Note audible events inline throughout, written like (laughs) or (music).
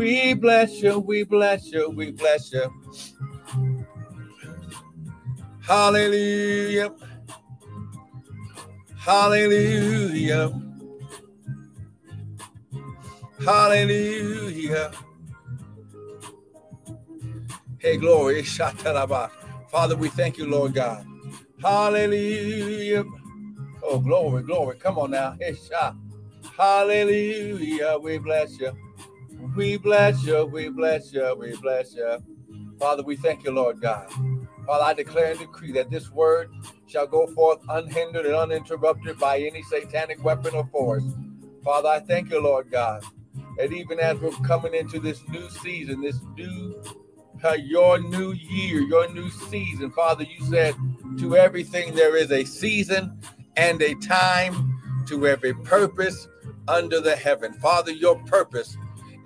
We bless you, we bless you, we bless you. Hallelujah. Hallelujah. Hallelujah. Hey, glory. Father, we thank you, Lord God. Hallelujah. Oh, glory, glory. Come on now. Hallelujah. We bless you. We bless you. We bless you. We bless you. Father, we thank you, Lord God. Father, I declare and decree that this word shall go forth unhindered and uninterrupted by any satanic weapon or force. Father, I thank you, Lord God, that even as we're coming into this new season, this new uh, your new year, your new season. Father, you said to everything there is a season and a time to every purpose under the heaven. Father, your purpose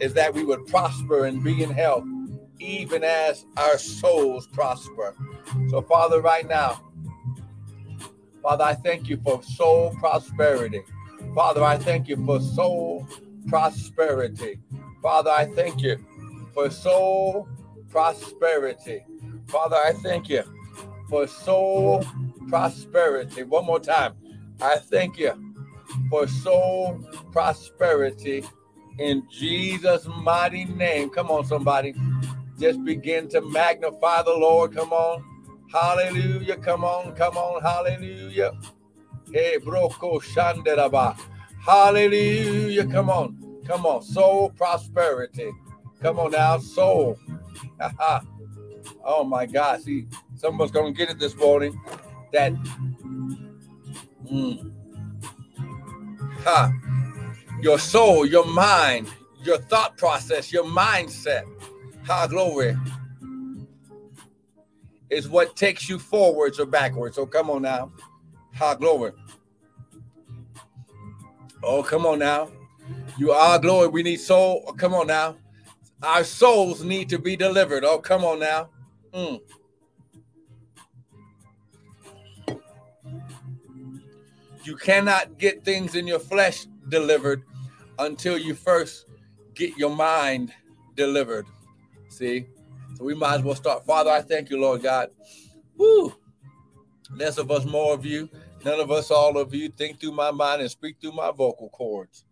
is that we would prosper and be in health, even as our souls prosper. So, Father, right now, Father, I thank you for soul prosperity. Father, I thank you for soul prosperity. Father, I thank you for soul prosperity. Father, I thank you for soul prosperity. One more time. I thank you for soul prosperity in Jesus' mighty name. Come on, somebody. Just begin to magnify the Lord. Come on. Hallelujah. Come on. Come on. Hallelujah. Hey, broko shanderaba. Hallelujah. Come on. Come on. Soul prosperity. Come on now. Soul (laughs) oh my God. See, someone's going to get it this morning. That, mm, ha, your soul, your mind, your thought process, your mindset. High glory, is what takes you forwards or backwards. So come on now. High glory. Oh, come on now. You are glory. We need soul. Oh, come on now. Our souls need to be delivered. Oh, come on now. Mm. You cannot get things in your flesh delivered until you first get your mind delivered. See? So we might as well start. Father, I thank you, Lord God. Woo! Less of us, more of you. None of us, all of you. Think through my mind and speak through my vocal cords.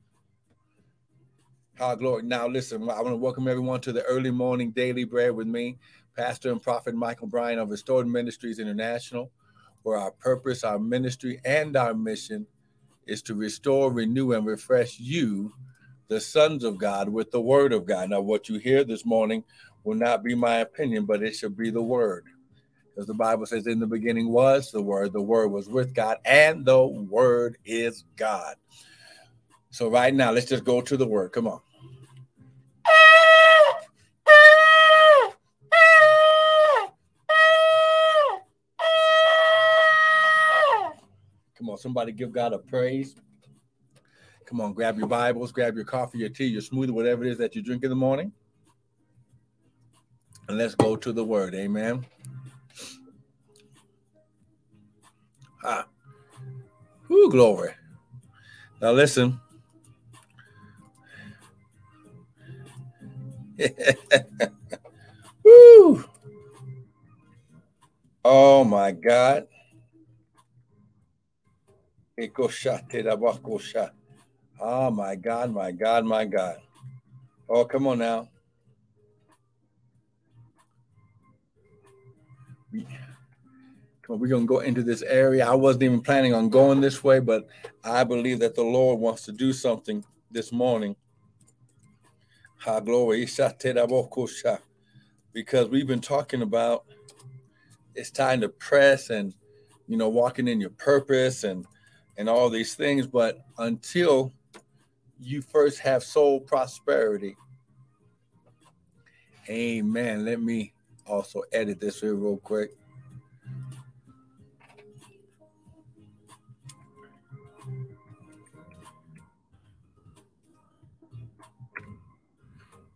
How glory. Now, listen, I want to welcome everyone to the early morning daily bread with me, Pastor and Prophet Michael Bryan of Restored Ministries International, where our purpose, our ministry, and our mission is to restore, renew, and refresh you, the sons of God, with the word of God. Now, what you hear this morning will not be my opinion, but it should be the word. Because the Bible says, in the beginning was the word, the word was with God, and the word is God. So, right now, let's just go to the word. Come on. Come on, somebody give God a praise. Come on, grab your Bibles, grab your coffee, your tea, your smoothie, whatever it is that you drink in the morning. And let's go to the word. Amen. Ah. Whoo, glory. Now listen. (laughs) Woo. Oh my God. Oh my God, my God, my God. Oh, come on now. Come on, we're gonna go into this area. I wasn't even planning on going this way, but I believe that the Lord wants to do something this morning. Ha glory. Because we've been talking about it's time to press and you know walking in your purpose and and all these things. But until you first have soul prosperity, amen. Let me also edit this here real quick.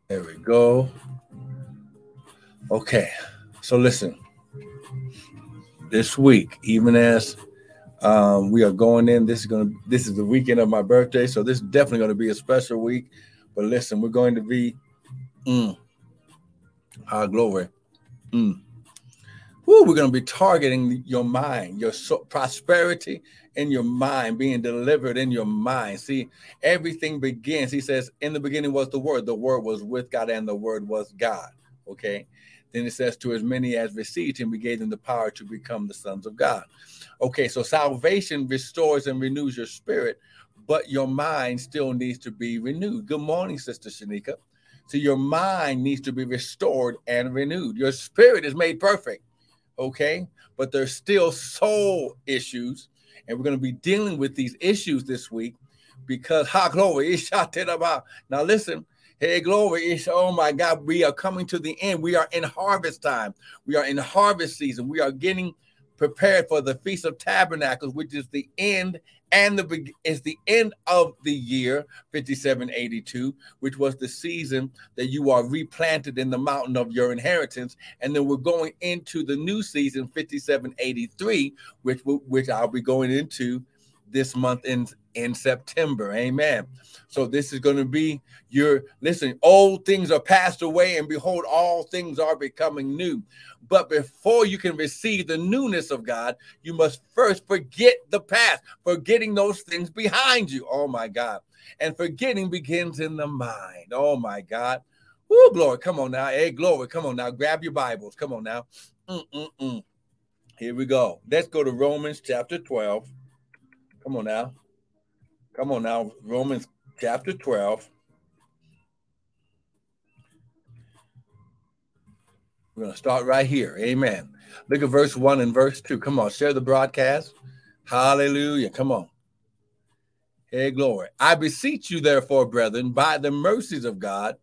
There we go. Okay, so listen. This week, even as um, we are going in. This is to this is the weekend of my birthday, so this is definitely going to be a special week. But listen, we're going to be Mm. Our glory. Mm. Woo, we're going to be targeting your mind, your so- prosperity in your mind, being delivered in your mind. See, everything begins. He says, In the beginning was the Word. The Word was with God, and the Word was God. Okay. Then it says, To as many as received him, we gave them the power to become the sons of God. Okay, so salvation restores and renews your spirit, but your mind still needs to be renewed. Good morning, Sister Shanika. So your mind needs to be restored and renewed. Your spirit is made perfect, okay? But there's still soul issues, and we're going to be dealing with these issues this week because (laughs) ha glory (laughs) now listen Hey, glory. It's, oh my God. We are coming to the end. We are in harvest time. We are in harvest season. We are getting prepared for the Feast of Tabernacles, which is the end and the is the end of the year 5782 which was the season that you are replanted in the mountain of your inheritance and then we're going into the new season 5783 which which I'll be going into this month in in September. Amen. So this is going to be your listen, old things are passed away, and behold, all things are becoming new. But before you can receive the newness of God, you must first forget the past, forgetting those things behind you. Oh my God. And forgetting begins in the mind. Oh my God. Oh, glory. Come on now. Hey, glory. Come on now. Grab your Bibles. Come on now. Mm-mm-mm. Here we go. Let's go to Romans chapter 12. Come on now. Come on now. Romans chapter 12. We're going to start right here. Amen. Look at verse 1 and verse 2. Come on, share the broadcast. Hallelujah. Come on. Hey, glory. I beseech you, therefore, brethren, by the mercies of God,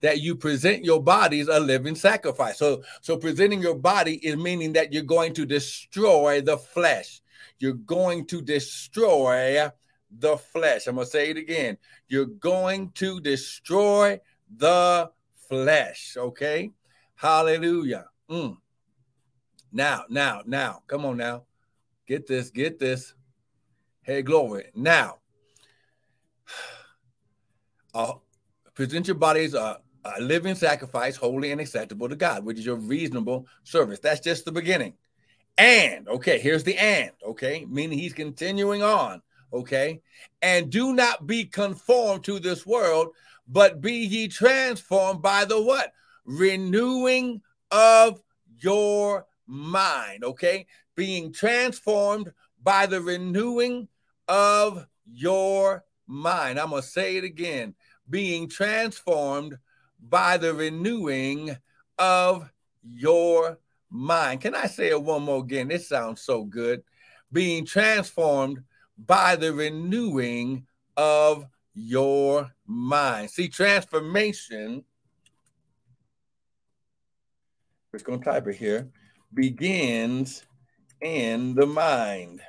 that you present your bodies a living sacrifice. So, so presenting your body is meaning that you're going to destroy the flesh. You're going to destroy the flesh. I'm going to say it again. You're going to destroy the flesh. Okay. Hallelujah. Mm. Now, now, now, come on now. Get this, get this. Hey, glory. Now, (sighs) uh, present your bodies a, a living sacrifice, holy and acceptable to God, which is your reasonable service. That's just the beginning. And okay, here's the and okay, meaning he's continuing on. Okay, and do not be conformed to this world, but be ye transformed by the what? Renewing of your mind. Okay, being transformed by the renewing of your mind. I'm gonna say it again being transformed by the renewing of your mind. Can I say it one more again? This sounds so good. Being transformed by the renewing of your mind. See, transformation, we're just going to type it here, begins in the mind.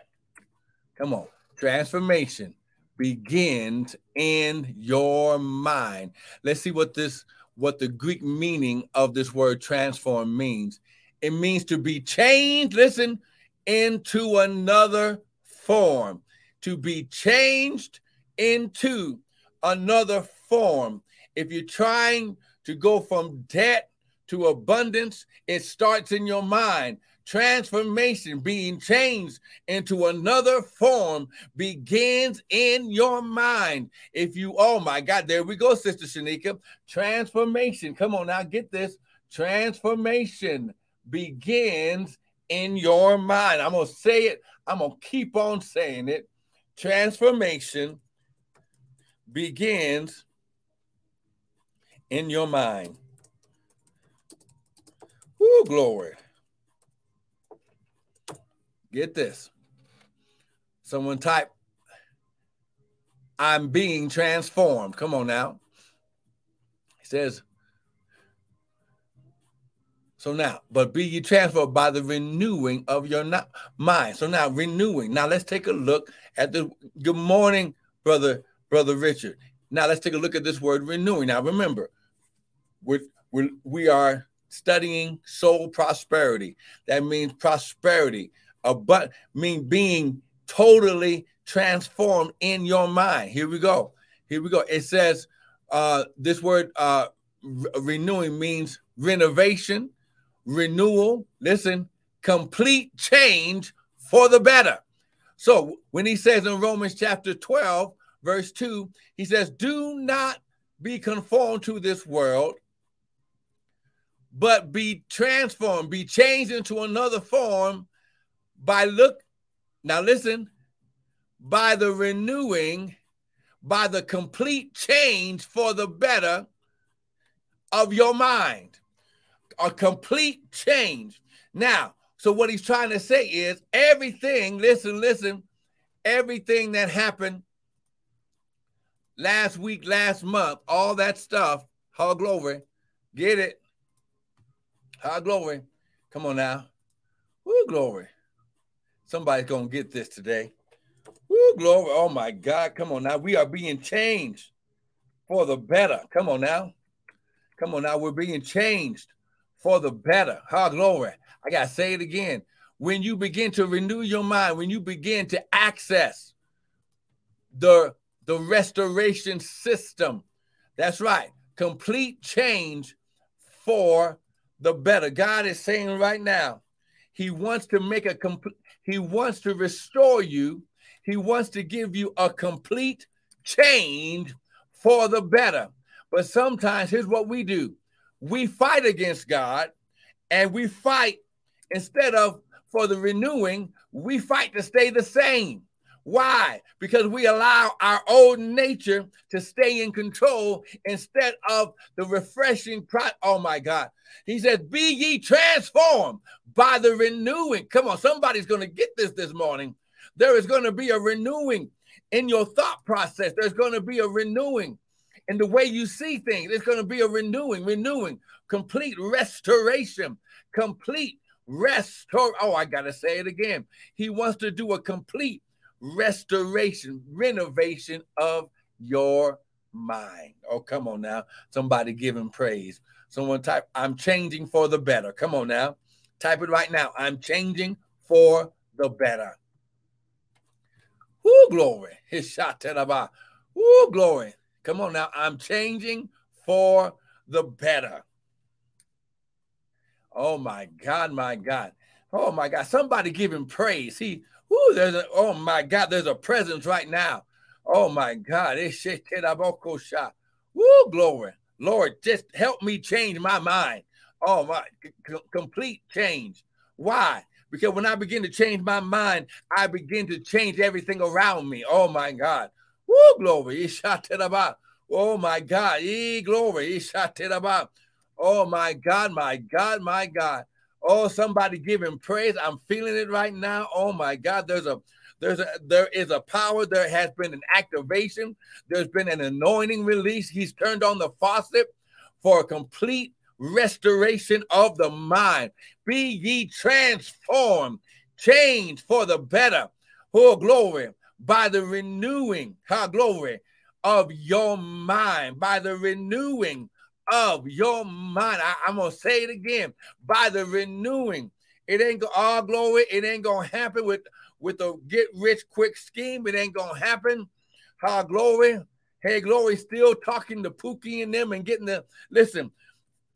Come on. Transformation begins in your mind. Let's see what this what the Greek meaning of this word transform means. It means to be changed, listen, into another form. To be changed into another form. If you're trying to go from debt to abundance, it starts in your mind. Transformation, being changed into another form, begins in your mind. If you, oh my God, there we go, Sister Shanika. Transformation. Come on now, get this. Transformation begins in your mind. I'm going to say it, I'm going to keep on saying it. Transformation begins in your mind. Woo, glory. Get this. Someone type, I'm being transformed. Come on now. He says, so now, but be ye transformed by the renewing of your mind. So now, renewing. Now let's take a look at the. Good morning, brother, brother Richard. Now let's take a look at this word renewing. Now remember, we're, we're we are studying soul prosperity. That means prosperity but mean being totally transformed in your mind. Here we go. Here we go. It says uh, this word uh, renewing means renovation, renewal. Listen, complete change for the better. So when he says in Romans chapter 12, verse 2, he says, Do not be conformed to this world, but be transformed, be changed into another form by look. Now listen, by the renewing, by the complete change for the better of your mind. A complete change. Now, so what he's trying to say is everything, listen, listen, everything that happened last week, last month, all that stuff, how glory, get it. How glory. Come on now. Woo, glory. Somebody's to get this today. Woo, glory. Oh my God. Come on now. We are being changed for the better. Come on now. Come on now. We're being changed for the better. How glory. I got to say it again. When you begin to renew your mind, when you begin to access the, the restoration system, that's right, complete change for the better. God is saying right now, He wants to make a complete, He wants to restore you, He wants to give you a complete change for the better. But sometimes, here's what we do we fight against God and we fight instead of for the renewing, we fight to stay the same. Why? Because we allow our old nature to stay in control instead of the refreshing. Pro- oh my God. He says, Be ye transformed by the renewing. Come on, somebody's going to get this this morning. There is going to be a renewing in your thought process, there's going to be a renewing in the way you see things. There's going to be a renewing, renewing, complete restoration, complete restore. Oh, I got to say it again. He wants to do a complete restoration, renovation of your mind. Oh, come on now. Somebody give him praise. Someone type, I'm changing for the better. Come on now. Type it right now. I'm changing for the better. Woo, glory. His shot to Woo, glory. Come on now. I'm changing for the better. Oh my God, my God. Oh my God. Somebody give him praise. He, whoo, there's a, oh my God, there's a presence right now. Oh my God. Eh, Woo, glory. Lord, just help me change my mind. Oh my, c- complete change. Why? Because when I begin to change my mind, I begin to change everything around me. Oh my God. Woo, glory. Eh, oh my God. E glory. Oh my God, my God, my God. Oh, somebody give him praise. I'm feeling it right now. Oh my God, there's a there's a there is a power. There has been an activation. There's been an anointing release. He's turned on the faucet for a complete restoration of the mind. Be ye transformed, changed for the better. Oh, glory, by the renewing, ha, glory, of your mind, by the renewing of your mind. I, am gonna say it again by the renewing. It ain't all glory. It ain't gonna happen with with a get rich quick scheme. It ain't gonna happen. How glory. Hey, glory, still talking to Pookie and them and getting the listen.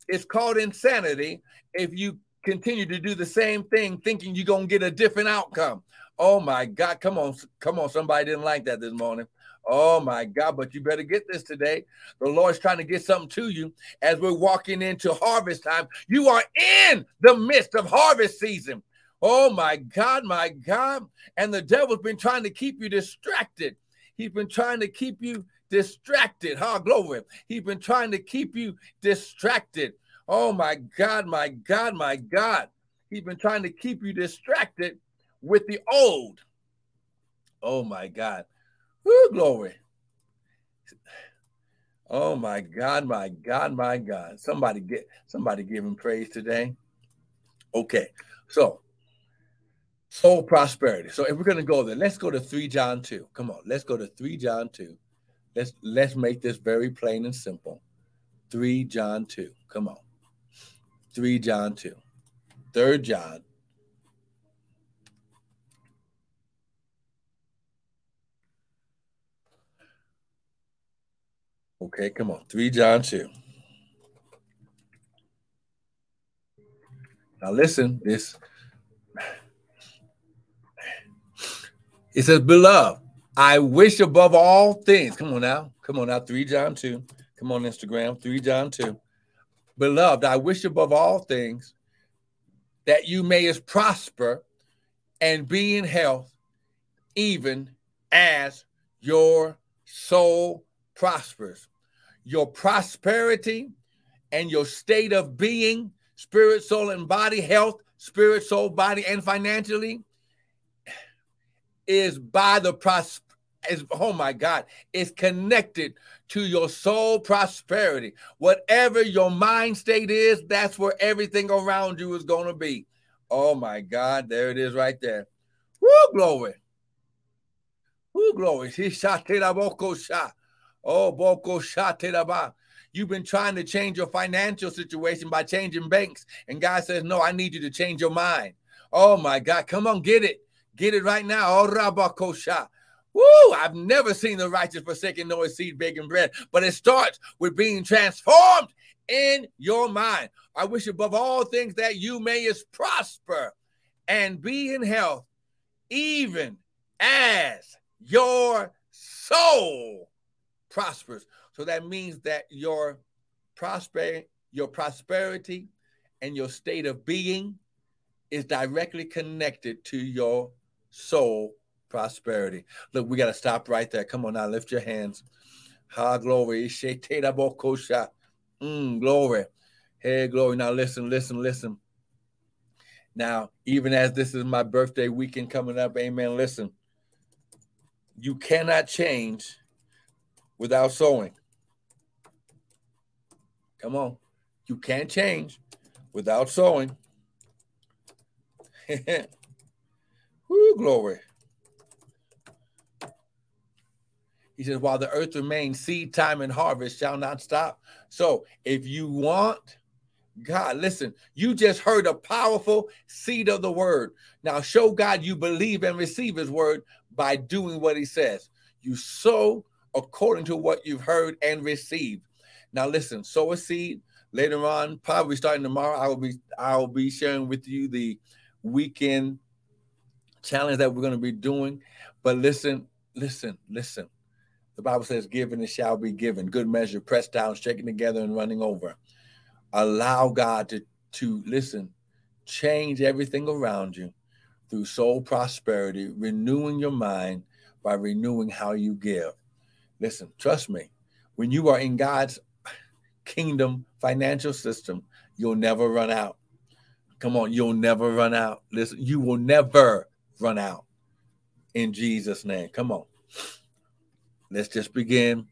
It's called insanity if you continue to do the same thing, thinking you're gonna get a different outcome. Oh my God, come on, come on. Somebody didn't like that this morning. Oh my God, but you better get this today. The Lord's trying to get something to you as we're walking into harvest time. You are in the midst of harvest season. Oh my God, my God. And the devil's been trying to keep you distracted. He's been trying to keep you distracted. Huh, glory. He's been trying to keep you distracted. Oh my God, my God, my God. He's been trying to keep you distracted with the old. Oh my God. Woo, glory. Oh my God, my God, my God. Somebody get somebody give him praise today. Okay, so soul prosperity. So if we're gonna go there, let's go to 3 John 2. Come on, let's go to 3 John 2. Let's let's make this very plain and simple. 3 John 2. Come on. 3 John 2. 3 John Okay, come on. 3 John 2. Now listen, this it says, Beloved, I wish above all things. Come on now. Come on now. 3 John 2. Come on, Instagram. 3 John 2. Beloved, I wish above all things that you may as prosper and be in health, even as your soul prospers. Your prosperity and your state of being, spirit, soul, and body, health, spirit, soul, body, and financially, is by the pros is oh my God, is connected to your soul prosperity. Whatever your mind state is, that's where everything around you is going to be. Oh my God, there it is right there. Woo, glory. Woo, glory. Oh, boko shot You've been trying to change your financial situation by changing banks. And God says, No, I need you to change your mind. Oh my God, come on, get it. Get it right now. Oh, Rabakosha. Woo! I've never seen the righteous forsaken nor his seed begging bread, but it starts with being transformed in your mind. I wish above all things that you may prosper and be in health, even as your soul prospers. So that means that your prosper, your prosperity and your state of being is directly connected to your soul prosperity. Look, we got to stop right there. Come on now, lift your hands. Ha glory. Mm, glory. Hey, glory. Now listen, listen, listen. Now, even as this is my birthday weekend coming up, amen. Listen, you cannot change without sowing. Come on. You can't change without sowing. (laughs) Woo, glory. He says, while the earth remains, seed time and harvest shall not stop. So if you want God, listen, you just heard a powerful seed of the word. Now show God you believe and receive his word by doing what he says. You sow according to what you've heard and received. Now listen, sow a seed. Later on, probably starting tomorrow, I will be I will be sharing with you the weekend challenge that we're going to be doing. But listen, listen, listen. The Bible says, given it shall be given. Good measure, pressed down, shaken together, and running over. Allow God to, to listen, change everything around you through soul prosperity, renewing your mind by renewing how you give. Listen, trust me, when you are in God's kingdom financial system, you'll never run out. Come on, you'll never run out. Listen, you will never run out in Jesus' name. Come on. Let's just begin.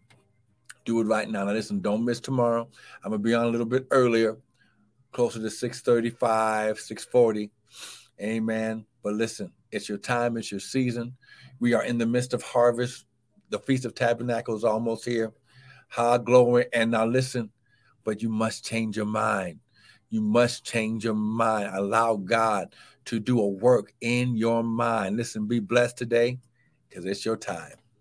Do it right now. Now listen, don't miss tomorrow. I'm gonna be on a little bit earlier, closer to 635, 640. Amen. But listen, it's your time, it's your season. We are in the midst of harvest. The Feast of Tabernacles almost here. High glory. And now listen, but you must change your mind. You must change your mind. Allow God to do a work in your mind. Listen, be blessed today because it's your time.